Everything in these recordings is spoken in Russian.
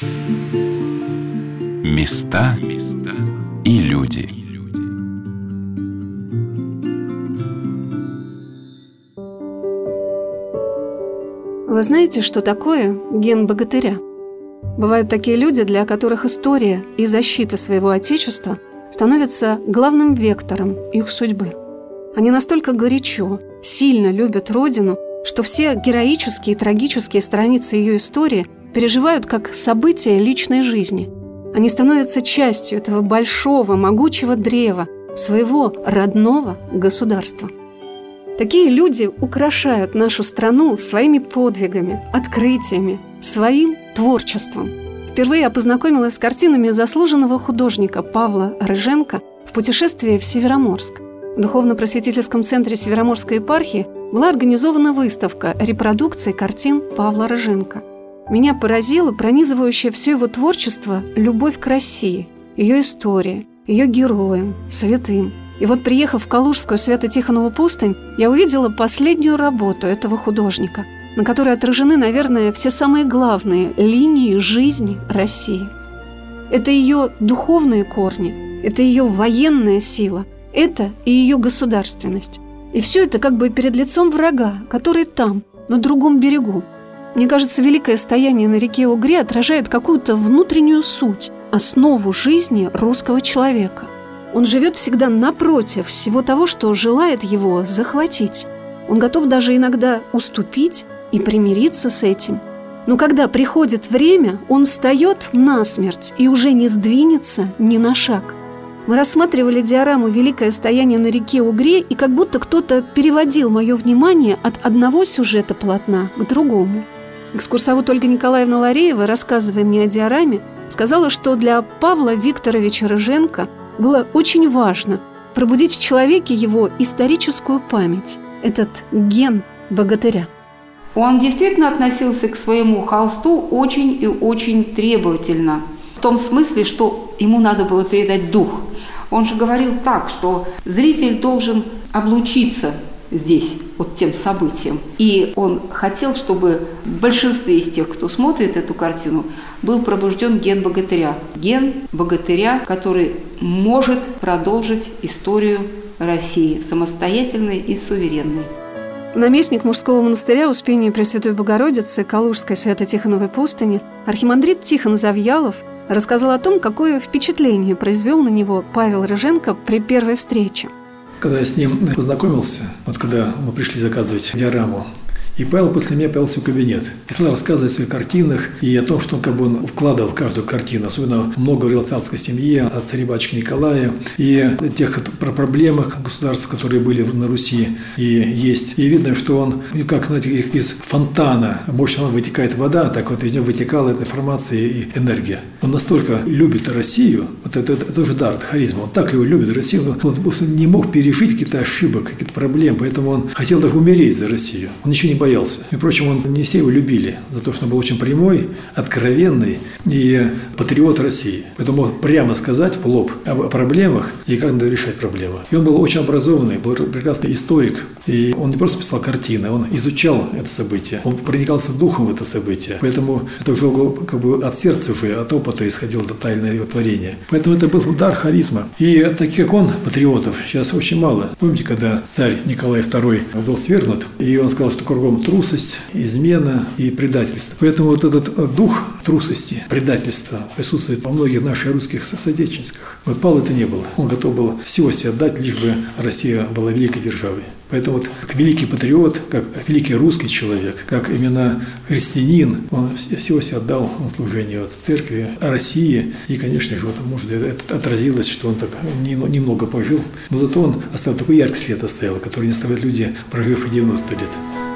Места и люди. Вы знаете, что такое ген богатыря? Бывают такие люди, для которых история и защита своего отечества становятся главным вектором их судьбы. Они настолько горячо, сильно любят Родину, что все героические и трагические страницы ее истории переживают как события личной жизни. Они становятся частью этого большого, могучего древа, своего родного государства. Такие люди украшают нашу страну своими подвигами, открытиями, своим творчеством. Впервые я познакомилась с картинами заслуженного художника Павла Рыженко в путешествии в Североморск. В Духовно-просветительском центре Североморской епархии была организована выставка репродукций картин Павла Рыженко. Меня поразила пронизывающая все его творчество любовь к России, ее истории, ее героям, святым – и вот, приехав в Калужскую Свято-Тихонову пустынь, я увидела последнюю работу этого художника, на которой отражены, наверное, все самые главные линии жизни России. Это ее духовные корни, это ее военная сила, это и ее государственность. И все это как бы перед лицом врага, который там, на другом берегу. Мне кажется, великое стояние на реке Угре отражает какую-то внутреннюю суть, основу жизни русского человека – он живет всегда напротив всего того, что желает его захватить. Он готов даже иногда уступить и примириться с этим. Но когда приходит время, он встает насмерть и уже не сдвинется ни на шаг. Мы рассматривали диораму «Великое стояние на реке Угре», и как будто кто-то переводил мое внимание от одного сюжета полотна к другому. Экскурсовод Ольга Николаевна Лареева, рассказывая мне о диораме, сказала, что для Павла Викторовича Рыженко было очень важно пробудить в человеке его историческую память, этот ген богатыря. Он действительно относился к своему холсту очень и очень требовательно. В том смысле, что ему надо было передать дух. Он же говорил так, что зритель должен облучиться здесь, вот тем событием. И он хотел, чтобы в большинстве из тех, кто смотрит эту картину, был пробужден ген богатыря. Ген богатыря, который может продолжить историю России самостоятельной и суверенной. Наместник мужского монастыря Успения Пресвятой Богородицы Калужской Свято-Тихоновой пустыни архимандрит Тихон Завьялов рассказал о том, какое впечатление произвел на него Павел Рыженко при первой встрече. Когда я с ним познакомился, вот когда мы пришли заказывать диораму, и Павел после меня появился в кабинет и стал рассказывать о своих картинах и о том, что как бы он вкладывал в каждую картину. Особенно много говорил о царской семье, о царе-батюшке Николае и о тех про проблемах государств, которые были на Руси и есть. И видно, что он, как знаете, из фонтана мощно вытекает вода, так вот из него вытекала эта информация и энергия. Он настолько любит Россию, вот это, это, это уже дар, это харизма. Он так его любит, Россию, но он просто не мог пережить какие-то ошибок, какие-то проблемы, поэтому он хотел даже умереть за Россию. Он ничего не боялся боялся. И, впрочем, он не все его любили за то, что он был очень прямой, откровенный и патриот России. Поэтому мог прямо сказать в лоб о проблемах и как надо решать проблемы. И он был очень образованный, был прекрасный историк. И он не просто писал картины, он изучал это событие, он проникался духом в это событие. Поэтому это уже как бы от сердца уже, от опыта исходило тотальное его творение. Поэтому это был удар харизма. И таких, как он, патриотов, сейчас очень мало. Помните, когда царь Николай II был свергнут, и он сказал, что кругом трусость, измена и предательство. Поэтому вот этот дух трусости, предательства присутствует во многих наших русских соотечественниках. Вот Павел это не было. Он готов был всего себе отдать, лишь бы Россия была великой державой. Поэтому вот как великий патриот, как великий русский человек, как именно христианин, он всего себя отдал на служение вот церкви, России. И, конечно же, вот, может, это отразилось, что он так немного пожил. Но зато он оставил такой яркий след оставил, который не оставляют люди, прожив и 90 лет.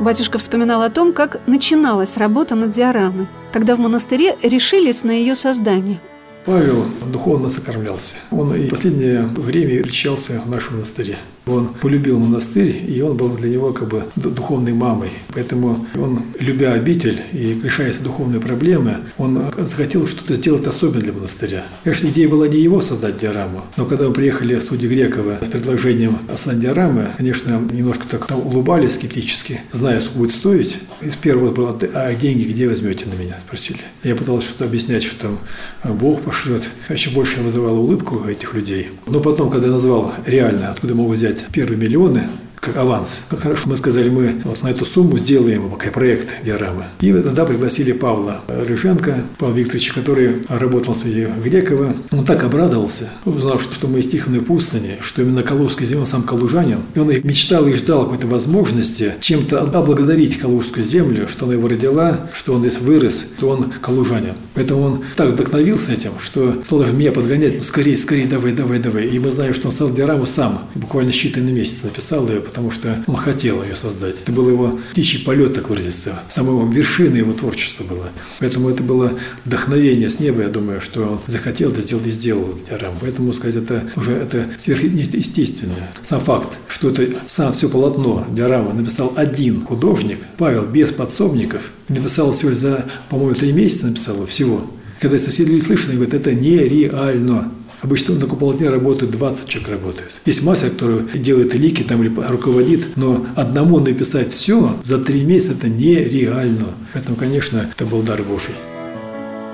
Батюшка вспоминал о том, как начиналась работа над диорамой, когда в монастыре решились на ее создание. Павел духовно сокормлялся. Он и в последнее время лечился в нашем монастыре. Он полюбил монастырь, и он был для него как бы духовной мамой. Поэтому он, любя обитель и решаясь духовные проблемы, он захотел что-то сделать особенное для монастыря. Конечно, идея была не его создать диораму, но когда мы приехали в студию Грекова с предложением создать диорамы, конечно, немножко так улыбались скептически, зная, сколько будет стоить. Из первого было, а деньги где возьмете на меня, спросили. Я пытался что-то объяснять, что там а, Бог пошлет. Еще больше вызывало улыбку у этих людей. Но потом, когда я назвал реально, откуда могу взять первые миллионы, как аванс. Как хорошо мы сказали, мы вот на эту сумму сделаем пока проект диорамы. И тогда пригласили Павла Рыженко, Павла Викторовича, который работал в студии Грекова. Он так обрадовался, узнав, что мы из Тихоной пустыни, что именно Калужская земля сам калужанин. И он и мечтал и ждал какой-то возможности чем-то облагодарить Калужскую землю, что она его родила, что он здесь вырос, что он калужанин. Поэтому он так вдохновился этим, что стал даже меня подгонять, ну скорее, скорее, давай, давай, давай. И мы знаем, что он стал диораму сам, буквально считанные месяцы написал ее, потому что он хотел ее создать. Это был его птичий полет, так выразиться. Самой вершины его творчества было. Поэтому это было вдохновение с неба, я думаю, что он захотел это сделать и сделал диораму. Поэтому, сказать, это уже это сверхъестественно. Сам факт, что это сам все полотно диорамы написал один художник, Павел, без подсобников, написал всего за, по-моему, три месяца написал всего. Когда соседи слышали, говорят, это нереально. Обычно на полотне работают 20 человек работают. Есть мастер, который делает лики там или руководит, но одному написать все за три месяца это нереально. Поэтому, конечно, это был дар Божий.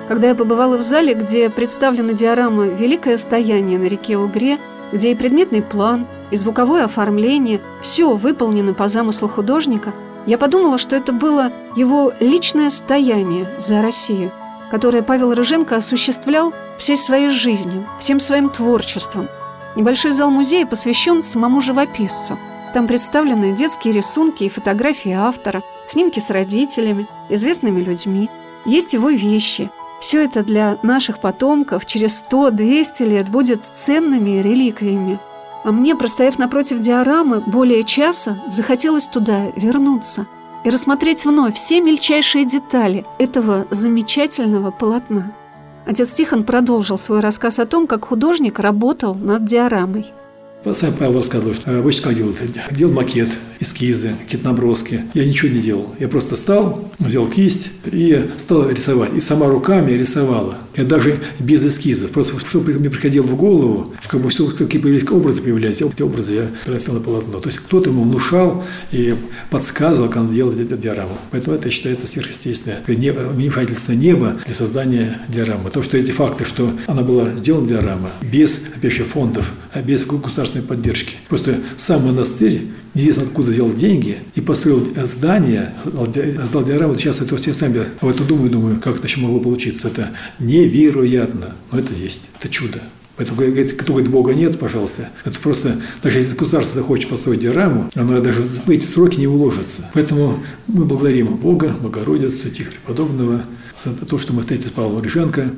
Когда я побывала в зале, где представлена диорама «Великое стояние на реке Угре», где и предметный план, и звуковое оформление, все выполнено по замыслу художника, я подумала, что это было его личное стояние за Россию, которое Павел Рыженко осуществлял всей своей жизнью, всем своим творчеством. Небольшой зал музея посвящен самому живописцу. Там представлены детские рисунки и фотографии автора, снимки с родителями, известными людьми. Есть его вещи. Все это для наших потомков через 100-200 лет будет ценными реликвиями. А мне, простояв напротив диорамы более часа, захотелось туда вернуться и рассмотреть вновь все мельчайшие детали этого замечательного полотна. Отец Тихон продолжил свой рассказ о том, как художник работал над диорамой. Сам Павел рассказывал, что обычно как делают? Делал макет, эскизы, какие-то наброски. Я ничего не делал. Я просто стал, взял кисть и стал рисовать. И сама руками рисовала. Я даже без эскизов. Просто что мне приходило в голову, как бы все, какие появились образы появлялись, эти образы я переносил на полотно. То есть кто-то ему внушал и подсказывал, как он делал эту диораму. Поэтому это считается сверхъестественное вмешательство неба для создания диорамы. То, что эти факты, что она была сделана диорама без, опять же, фондов, а без государственной поддержки. Просто сам монастырь неизвестно откуда взял деньги и построил здание, создал диораму. Сейчас это все сами об этом думаю, думаю, как это еще могло получиться. Это невероятно, но это есть, это чудо. Поэтому, говорит, кто говорит, Бога нет, пожалуйста, это просто, даже если государство захочет построить диораму, оно даже в эти сроки не уложится. Поэтому мы благодарим Бога, Богородицу, Тихо Преподобного за то, что мы встретились с Павлом Риженко.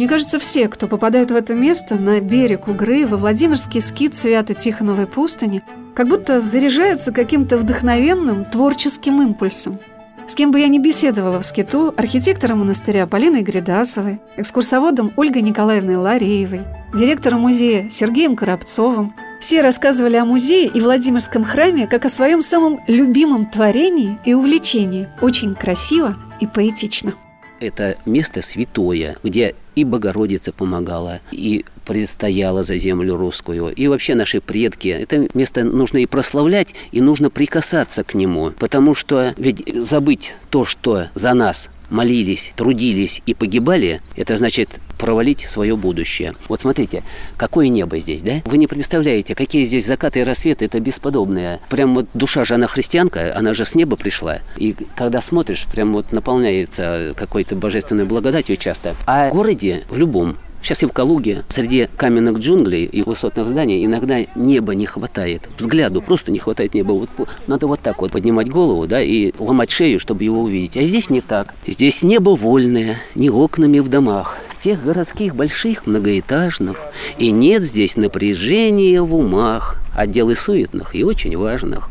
Мне кажется, все, кто попадают в это место, на берег Угры, во Владимирский скит Свято-Тихоновой пустыни, как будто заряжаются каким-то вдохновенным творческим импульсом. С кем бы я ни беседовала в скиту, архитектором монастыря Полиной Гридасовой, экскурсоводом Ольгой Николаевной Лареевой, директором музея Сергеем Коробцовым, все рассказывали о музее и Владимирском храме как о своем самом любимом творении и увлечении. Очень красиво и поэтично это место святое, где и Богородица помогала, и предстояла за землю русскую, и вообще наши предки. Это место нужно и прославлять, и нужно прикасаться к нему, потому что ведь забыть то, что за нас молились, трудились и погибали, это значит провалить свое будущее. Вот смотрите, какое небо здесь, да? Вы не представляете, какие здесь закаты и рассветы, это бесподобное. Прям вот душа же, она христианка, она же с неба пришла. И когда смотришь, прям вот наполняется какой-то божественной благодатью часто. А в городе, в любом, Сейчас я в Калуге, среди каменных джунглей и высотных зданий иногда неба не хватает. Взгляду просто не хватает неба. Вот, надо вот так вот поднимать голову, да, и ломать шею, чтобы его увидеть. А здесь не так. Здесь небо вольное, не окнами в домах. Тех городских больших многоэтажных. И нет здесь напряжения в умах. Отделы суетных и очень важных.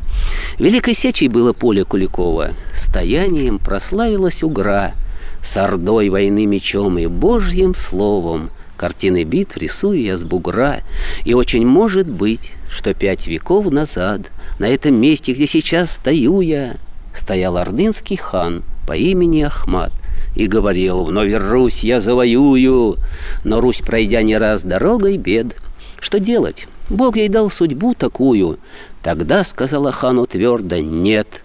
Великой сечей было поле Куликова. Стоянием прославилась Угра. С ордой войны мечом и божьим словом – Картины битв рисую я с бугра, и очень может быть, что пять веков назад на этом месте, где сейчас стою я, стоял ордынский хан по имени Ахмат и говорил, вновь Русь я завоюю, но Русь, пройдя не раз дорогой бед, что делать? Бог ей дал судьбу такую. Тогда сказала хану твердо «нет»,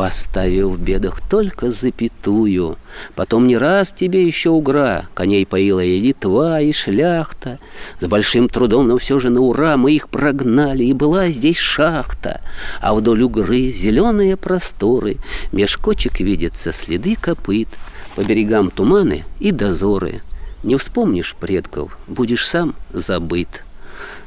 поставив в бедах только запятую. Потом не раз тебе еще угра, коней поила и Литва, и шляхта. С большим трудом, но все же на ура мы их прогнали, и была здесь шахта. А вдоль угры зеленые просторы, меж кочек видятся следы копыт, по берегам туманы и дозоры. Не вспомнишь предков, будешь сам забыт.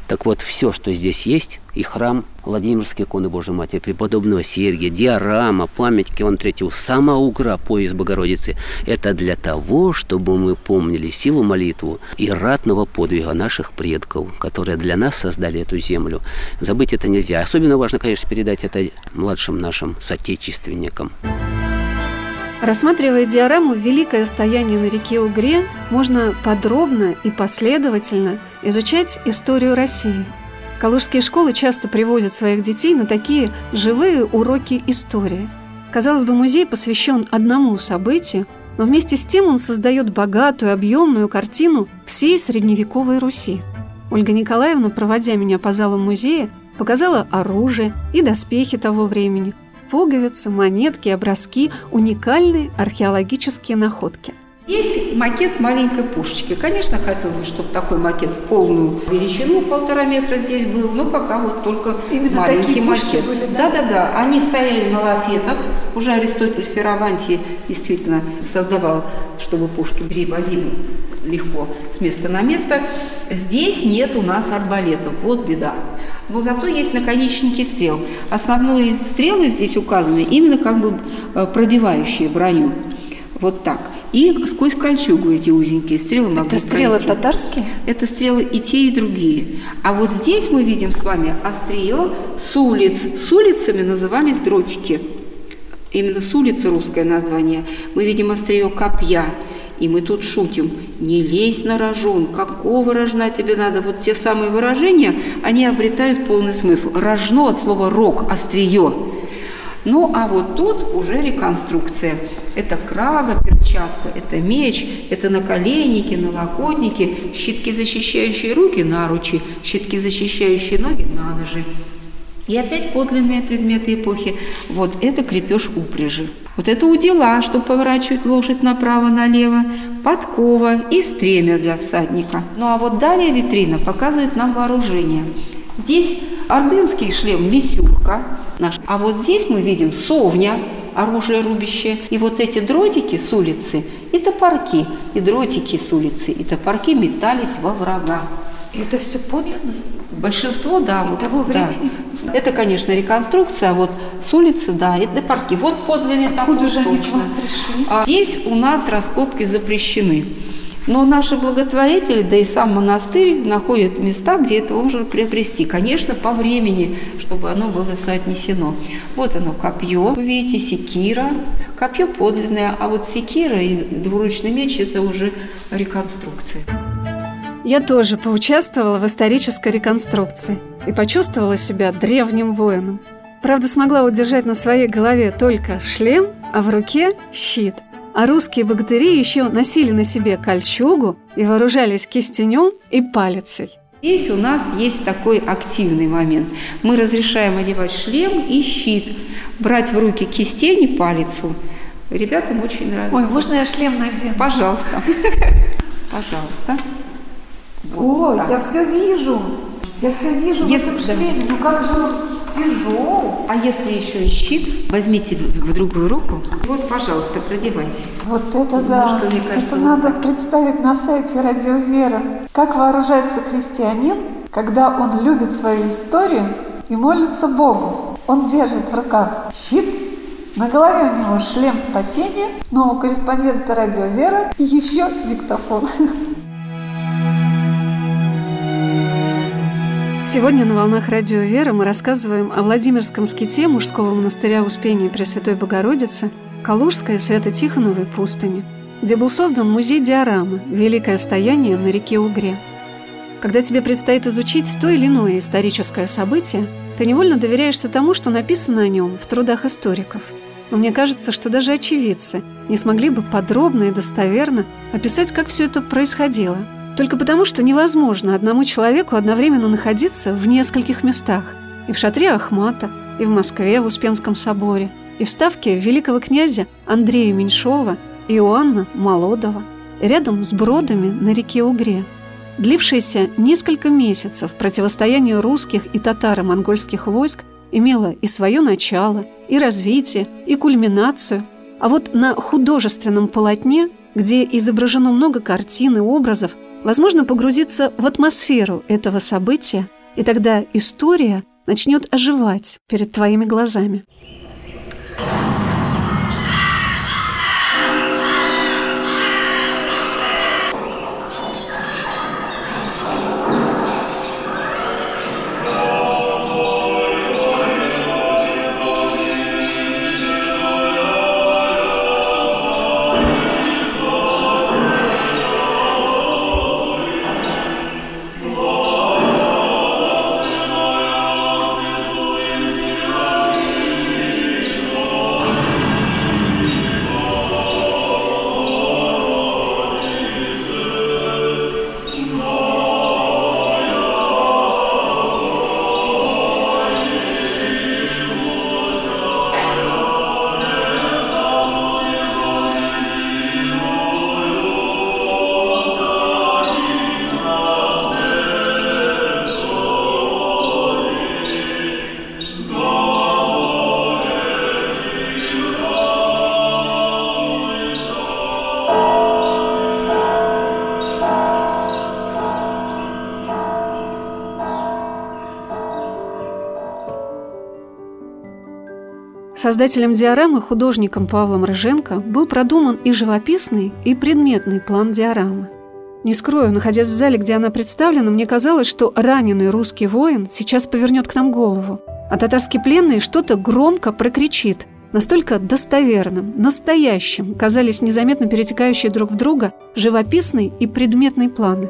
Так вот, все, что здесь есть, и храм Владимирской иконы Божьей Матери, преподобного Сергия, диорама, память к Ивану Третьему, сама угра, пояс Богородицы, это для того, чтобы мы помнили силу молитву и ратного подвига наших предков, которые для нас создали эту землю. Забыть это нельзя. Особенно важно, конечно, передать это младшим нашим соотечественникам. Рассматривая диораму «Великое стояние на реке Угре», можно подробно и последовательно изучать историю России. Калужские школы часто привозят своих детей на такие живые уроки истории. Казалось бы, музей посвящен одному событию, но вместе с тем он создает богатую, объемную картину всей средневековой Руси. Ольга Николаевна, проводя меня по залу музея, показала оружие и доспехи того времени – пуговицы, монетки, образки, уникальные археологические находки. Есть макет маленькой пушечки. Конечно, хотелось бы, чтобы такой макет в полную величину, полтора метра здесь был, но пока вот только Именно маленький макет. Были, да? да, да, да. Они стояли на лафетах. Уже Аристотель Ферраванти действительно создавал, чтобы пушки перевозили легко с места на место. Здесь нет у нас арбалетов. Вот беда но зато есть наконечники стрел. Основные стрелы здесь указаны именно как бы э, пробивающие броню. Вот так. И сквозь кольчугу эти узенькие стрелы могут Это стрелы пройти. татарские? Это стрелы и те, и другие. А вот здесь мы видим с вами острие с улиц. С улицами назывались дротики. Именно с улицы русское название. Мы видим острие копья. И мы тут шутим, не лезь на рожон, какого рожна тебе надо? Вот те самые выражения, они обретают полный смысл. Рожно от слова рог, острие. Ну, а вот тут уже реконструкция. Это крага, перчатка, это меч, это наколенники, налокотники, щитки, защищающие руки, наручи, щитки, защищающие ноги, на ножи. И опять подлинные предметы эпохи. Вот это крепеж упряжи. Вот это удила, чтобы поворачивать лошадь направо-налево, подкова и стремя для всадника. Ну а вот далее витрина показывает нам вооружение. Здесь ордынский шлем «Мисюрка» наш. А вот здесь мы видим совня, оружие рубящее. И вот эти дротики с улицы и топорки, и дротики с улицы, и топорки метались во врага. Это все подлинно? Большинство, да. И вот, того времени? Да. Это, конечно, реконструкция, вот с улицы, да, это парки. Вот подлинный Откуда же точно. А здесь у нас раскопки запрещены. Но наши благотворители, да и сам монастырь находят места, где это можно приобрести. Конечно, по времени, чтобы оно было соотнесено. Вот оно копье, вы видите, секира. Копье подлинное, а вот секира и двуручный меч – это уже реконструкция. Я тоже поучаствовала в исторической реконструкции и почувствовала себя древним воином. Правда, смогла удержать на своей голове только шлем, а в руке щит. А русские богатыри еще носили на себе кольчугу и вооружались кистенем и палицей. Здесь у нас есть такой активный момент. Мы разрешаем одевать шлем и щит, брать в руки кистень и палицу. Ребятам очень нравится. Ой, можно я шлем надену? Пожалуйста. Пожалуйста. Вот Ой, так. я все вижу. Я все вижу если, в этом шлеме. Да. Ну как же он тяжел. А если еще и щит, возьмите в другую руку. Вот, пожалуйста, продевайся. Вот это да. Немножко, мне кажется, это вот надо так. представить на сайте Радио Вера. Как вооружается христианин, когда он любит свою историю и молится Богу. Он держит в руках щит, на голове у него шлем спасения, но у корреспондента Радио Вера и еще диктофон. Сегодня на «Волнах Радио Вера» мы рассказываем о Владимирском ските мужского монастыря Успения Пресвятой Богородицы Калужской Свято-Тихоновой пустыни, где был создан музей диорамы «Великое стояние на реке Угре». Когда тебе предстоит изучить то или иное историческое событие, ты невольно доверяешься тому, что написано о нем в трудах историков. Но мне кажется, что даже очевидцы не смогли бы подробно и достоверно описать, как все это происходило. Только потому, что невозможно одному человеку одновременно находиться в нескольких местах. И в шатре Ахмата, и в Москве в Успенском соборе, и в ставке великого князя Андрея Меньшова и Иоанна Молодова, рядом с бродами на реке Угре – Длившееся несколько месяцев противостояние русских и татаро-монгольских войск имело и свое начало, и развитие, и кульминацию. А вот на художественном полотне, где изображено много картин и образов, возможно погрузиться в атмосферу этого события, и тогда история начнет оживать перед твоими глазами. Создателем диорамы, художником Павлом Рыженко, был продуман и живописный, и предметный план диорамы. Не скрою, находясь в зале, где она представлена, мне казалось, что раненый русский воин сейчас повернет к нам голову, а татарский пленный что-то громко прокричит. Настолько достоверным, настоящим казались незаметно перетекающие друг в друга живописный и предметный планы.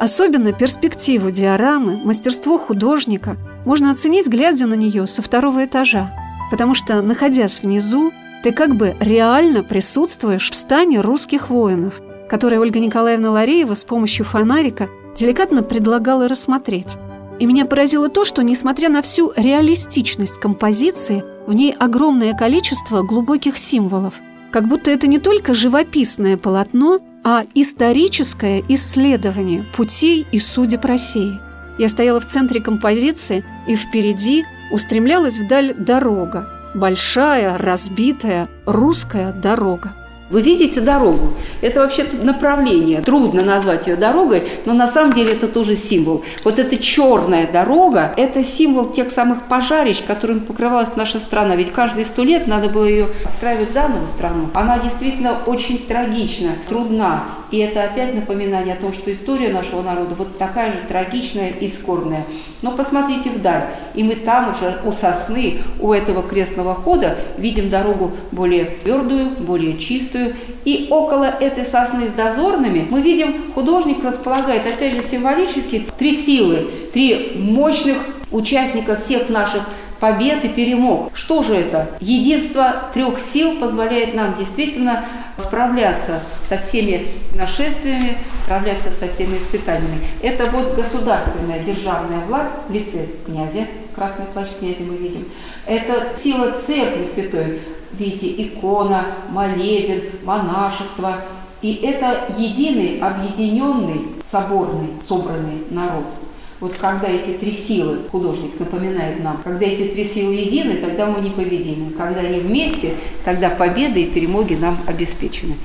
Особенно перспективу диорамы, мастерство художника можно оценить, глядя на нее со второго этажа – Потому что, находясь внизу, ты как бы реально присутствуешь в стане русских воинов, которые Ольга Николаевна Лареева с помощью фонарика деликатно предлагала рассмотреть. И меня поразило то, что, несмотря на всю реалистичность композиции, в ней огромное количество глубоких символов. Как будто это не только живописное полотно, а историческое исследование путей и судеб России. Я стояла в центре композиции, и впереди устремлялась вдаль дорога, большая, разбитая русская дорога. Вы видите дорогу? Это вообще направление. Трудно назвать ее дорогой, но на самом деле это тоже символ. Вот эта черная дорога – это символ тех самых пожарищ, которыми покрывалась наша страна. Ведь каждые сто лет надо было ее отстраивать заново страну. Она действительно очень трагична, трудна. И это опять напоминание о том, что история нашего народа вот такая же трагичная и скорбная. Но посмотрите вдаль, и мы там уже у сосны, у этого крестного хода видим дорогу более твердую, более чистую. И около этой сосны с дозорными мы видим, художник располагает, опять же, символически три силы, три мощных участника всех наших побед и перемог. Что же это? Единство трех сил позволяет нам действительно справляться со всеми нашествиями, справляться со всеми испытаниями. Это вот государственная державная власть в лице князя, красный плащ князя мы видим. Это сила церкви святой, видите, икона, молебен, монашество. И это единый, объединенный, соборный, собранный народ – вот когда эти три силы, художник напоминает нам, когда эти три силы едины, тогда мы непобедимы. Когда они вместе, тогда победы и перемоги нам обеспечены.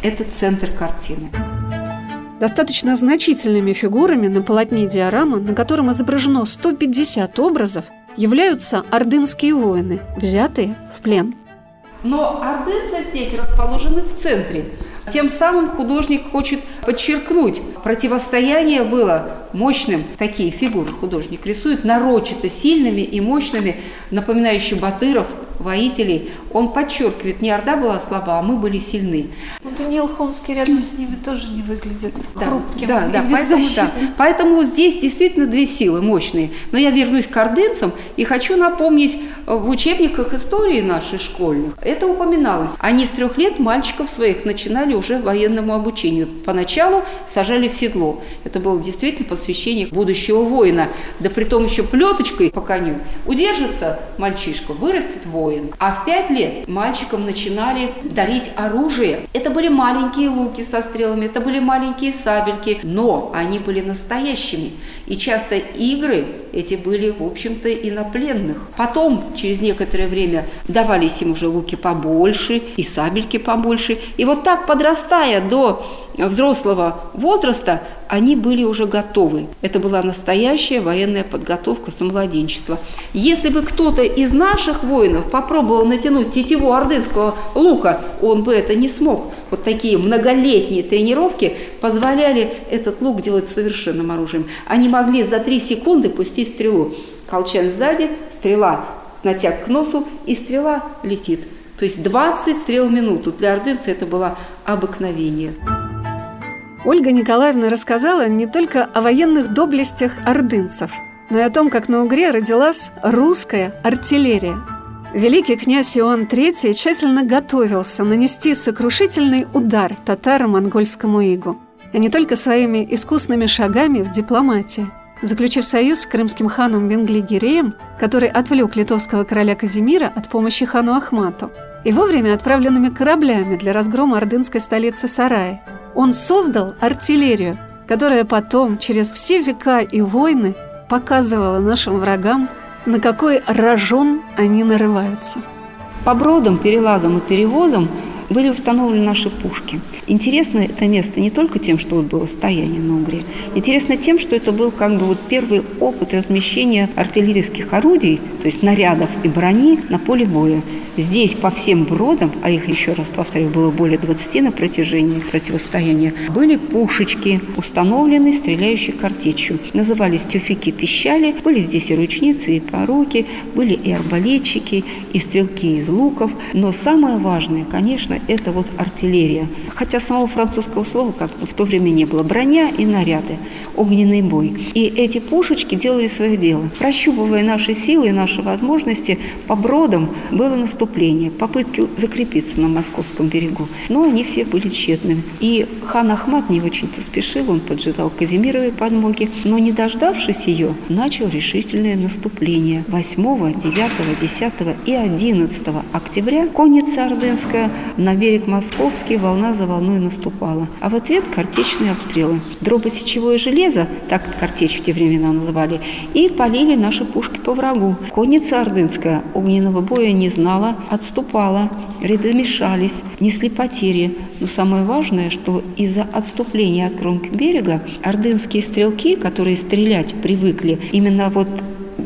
Это центр картины. Достаточно значительными фигурами на полотне диорамы, на котором изображено 150 образов, являются ордынские воины, взятые в плен. Но ордынцы здесь расположены в центре. Тем самым художник хочет подчеркнуть, противостояние было мощным. Такие фигуры художник рисует нарочито сильными и мощными, напоминающие батыров, воителей. Он подчеркивает, не Орда была слаба, а мы были сильны. Ну, Даниил Хомский рядом с ними тоже не выглядит да, хрупким да, да, поэтому, да. поэтому здесь действительно две силы мощные. Но я вернусь к ордынцам и хочу напомнить, э, в учебниках истории нашей школьных это упоминалось. Они с трех лет мальчиков своих начинали уже военному обучению. Поначалу сажали в седло. Это было действительно посвящение будущего воина. Да при том еще плеточкой по коню. Удержится мальчишка, вырастет воин. А в пять лет мальчикам начинали дарить оружие. Это были маленькие луки со стрелами, это были маленькие сабельки, но они были настоящими. И часто игры эти были, в общем-то, и на пленных. Потом, через некоторое время, давались им уже луки побольше и сабельки побольше. И вот так, подрастая до взрослого возраста, они были уже готовы. Это была настоящая военная подготовка с младенчества. Если бы кто-то из наших воинов попробовал натянуть тетиву ордынского лука, он бы это не смог. Вот такие многолетние тренировки позволяли этот лук делать совершенным оружием. Они могли за три секунды пустить стрелу. Колчан сзади, стрела натяг к носу, и стрела летит. То есть 20 стрел в минуту. Для ордынца это было обыкновение. Ольга Николаевна рассказала не только о военных доблестях ордынцев, но и о том, как на Угре родилась русская артиллерия. Великий князь Иоанн III тщательно готовился нанести сокрушительный удар татаро-монгольскому игу, а не только своими искусными шагами в дипломатии. Заключив союз с крымским ханом Бенгли-Гиреем, который отвлек литовского короля Казимира от помощи хану Ахмату, и вовремя отправленными кораблями для разгрома ордынской столицы Сараи – он создал артиллерию, которая потом, через все века и войны, показывала нашим врагам, на какой рожон они нарываются. По бродам, перелазам и перевозам были установлены наши пушки. Интересно это место не только тем, что вот было стояние на Угре, интересно тем, что это был как бы вот первый опыт размещения артиллерийских орудий, то есть нарядов и брони на поле боя. Здесь по всем бродам, а их, еще раз повторю, было более 20 на протяжении противостояния, были пушечки, установленные стреляющей картечью. Назывались тюфяки-пищали, были здесь и ручницы, и пороки, были и арбалетчики, и стрелки из луков. Но самое важное, конечно, это вот артиллерия. Хотя самого французского слова как в то время не было. Броня и наряды, огненный бой. И эти пушечки делали свое дело. Прощупывая наши силы и наши возможности, по бродам было наступление, попытки закрепиться на московском берегу. Но они все были тщетными. И хан Ахмат не очень-то спешил, он поджидал Казимировой подмоги, но не дождавшись ее, начал решительное наступление 8, 9, 10 и 11 октября конница Ордынская на берег Московский волна за волной наступала. А в ответ картечные обстрелы. Дробосечевое железо, так картечь в те времена называли, и полили наши пушки по врагу. Конница Ордынская огненного боя не знала, отступала, ряды мешались, несли потери. Но самое важное, что из-за отступления от кромки берега ордынские стрелки, которые стрелять привыкли, именно вот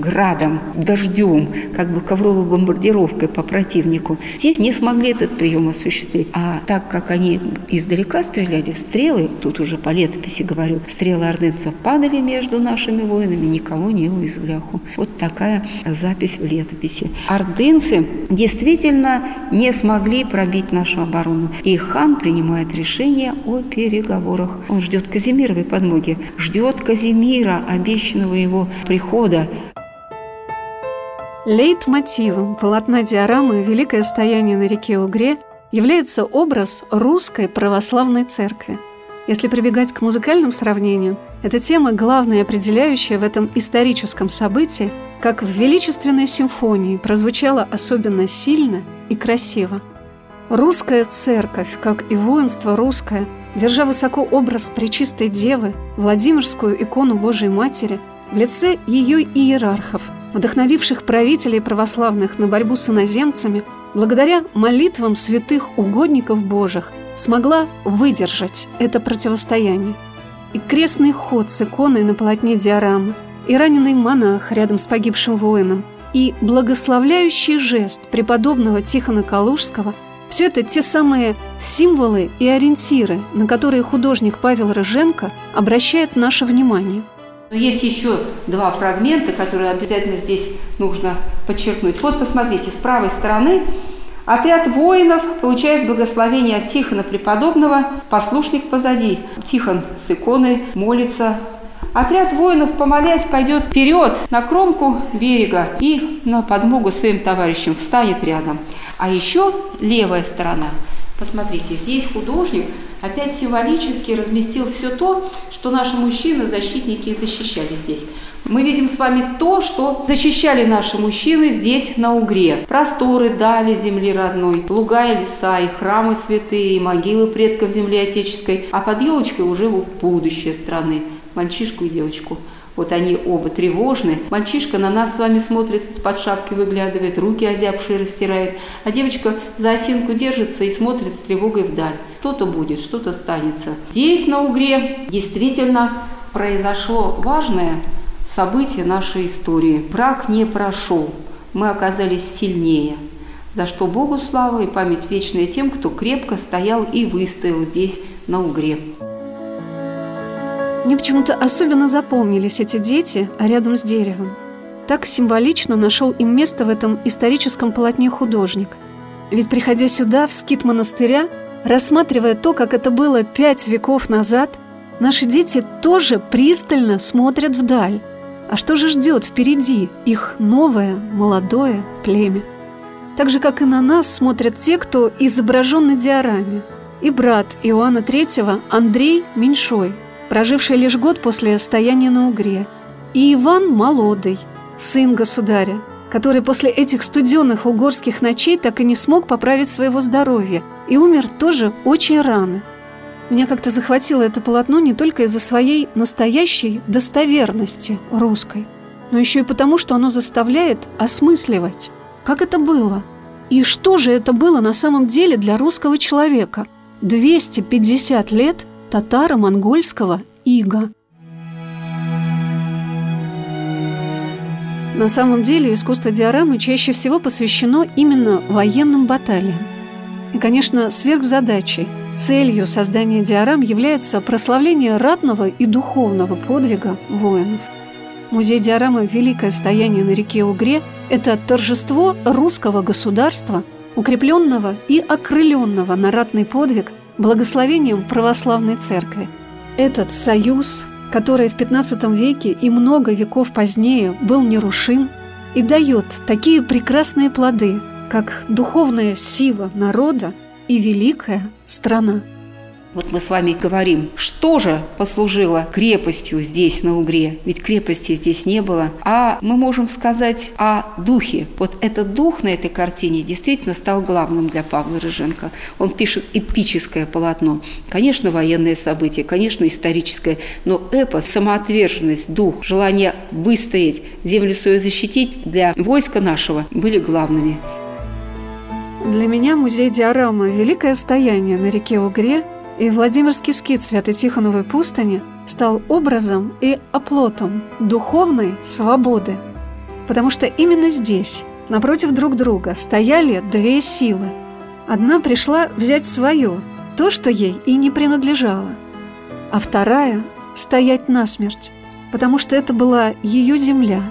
градом, дождем, как бы ковровой бомбардировкой по противнику. Здесь не смогли этот прием осуществить. А так как они издалека стреляли, стрелы, тут уже по летописи говорю, стрелы ордынцев падали между нашими воинами, никого не уязвляху. Вот такая запись в летописи. Ордынцы действительно не смогли пробить нашу оборону. И хан принимает решение о переговорах. Он ждет Казимировой подмоги, ждет Казимира, обещанного его прихода. Лейтмотивом полотна диорамы «Великое стояние на реке Угре» является образ русской православной церкви. Если прибегать к музыкальным сравнениям, эта тема главная определяющая в этом историческом событии, как в величественной симфонии прозвучала особенно сильно и красиво. Русская церковь, как и воинство русское, держа высоко образ Пречистой Девы, Владимирскую икону Божией Матери, в лице ее иерархов – вдохновивших правителей православных на борьбу с иноземцами, благодаря молитвам святых угодников Божьих, смогла выдержать это противостояние. И крестный ход с иконой на полотне диорамы, и раненый монах рядом с погибшим воином, и благословляющий жест преподобного Тихона Калужского – все это те самые символы и ориентиры, на которые художник Павел Рыженко обращает наше внимание. Есть еще два фрагмента, которые обязательно здесь нужно подчеркнуть. Вот посмотрите, с правой стороны Отряд воинов получает благословение от Тихона Преподобного, послушник позади. Тихон с иконой молится. Отряд воинов, помолясь, пойдет вперед на кромку берега и на подмогу своим товарищам встанет рядом. А еще левая сторона. Посмотрите, здесь художник опять символически разместил все то, что наши мужчины, защитники, защищали здесь. Мы видим с вами то, что защищали наши мужчины здесь, на Угре. Просторы, дали земли родной, луга и леса, и храмы святые, и могилы предков земли отеческой, а под елочкой уже будущее страны, мальчишку и девочку – вот они оба тревожны. Мальчишка на нас с вами смотрит, под шапки выглядывает, руки озябшие растирает. А девочка за осинку держится и смотрит с тревогой вдаль. Что-то будет, что-то станется. Здесь, на Угре, действительно произошло важное событие нашей истории. Брак не прошел. Мы оказались сильнее. За что Богу слава и память вечная тем, кто крепко стоял и выстоял здесь, на Угре. Мне почему-то особенно запомнились эти дети рядом с деревом. Так символично нашел им место в этом историческом полотне художник. Ведь приходя сюда, в скит монастыря, рассматривая то, как это было пять веков назад, наши дети тоже пристально смотрят вдаль. А что же ждет впереди их новое, молодое племя? Так же, как и на нас смотрят те, кто изображен на диораме. И брат Иоанна III Андрей Меньшой – проживший лишь год после стояния на Угре, и Иван Молодый, сын государя, который после этих студенных угорских ночей так и не смог поправить своего здоровья и умер тоже очень рано. Меня как-то захватило это полотно не только из-за своей настоящей достоверности русской, но еще и потому, что оно заставляет осмысливать, как это было, и что же это было на самом деле для русского человека 250 лет татаро-монгольского ига. На самом деле искусство диорамы чаще всего посвящено именно военным баталиям. И, конечно, сверхзадачей, целью создания диорам является прославление ратного и духовного подвига воинов. Музей диорамы «Великое стояние на реке Угре» – это торжество русского государства, укрепленного и окрыленного на ратный подвиг благословением православной церкви. Этот союз, который в XV веке и много веков позднее был нерушим, и дает такие прекрасные плоды, как духовная сила народа и великая страна. Вот мы с вами говорим, что же послужило крепостью здесь, на Угре? Ведь крепости здесь не было. А мы можем сказать о духе. Вот этот дух на этой картине действительно стал главным для Павла Рыженко. Он пишет эпическое полотно. Конечно, военное событие, конечно, историческое, но эпос, самоотверженность, дух, желание выстоять, землю свою защитить для войска нашего были главными. Для меня музей диорамы «Великое стояние» на реке Угре и Владимирский скит Свято-Тихоновой пустыни стал образом и оплотом духовной свободы. Потому что именно здесь, напротив друг друга, стояли две силы. Одна пришла взять свое, то, что ей и не принадлежало. А вторая – стоять насмерть, потому что это была ее земля,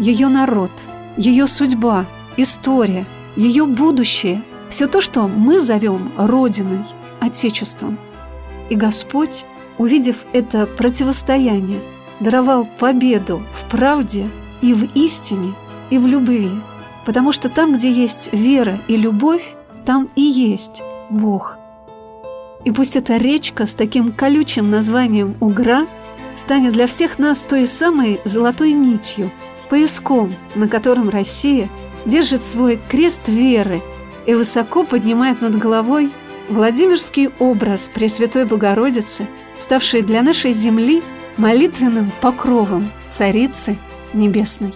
ее народ, ее судьба, история, ее будущее, все то, что мы зовем Родиной, Отечеством. И Господь, увидев это противостояние, даровал победу в правде и в истине, и в любви. Потому что там, где есть вера и любовь, там и есть Бог. И пусть эта речка с таким колючим названием Угра станет для всех нас той самой золотой нитью, пояском, на котором Россия держит свой крест веры и высоко поднимает над головой Владимирский образ Пресвятой Богородицы, ставший для нашей земли молитвенным покровом Царицы Небесной.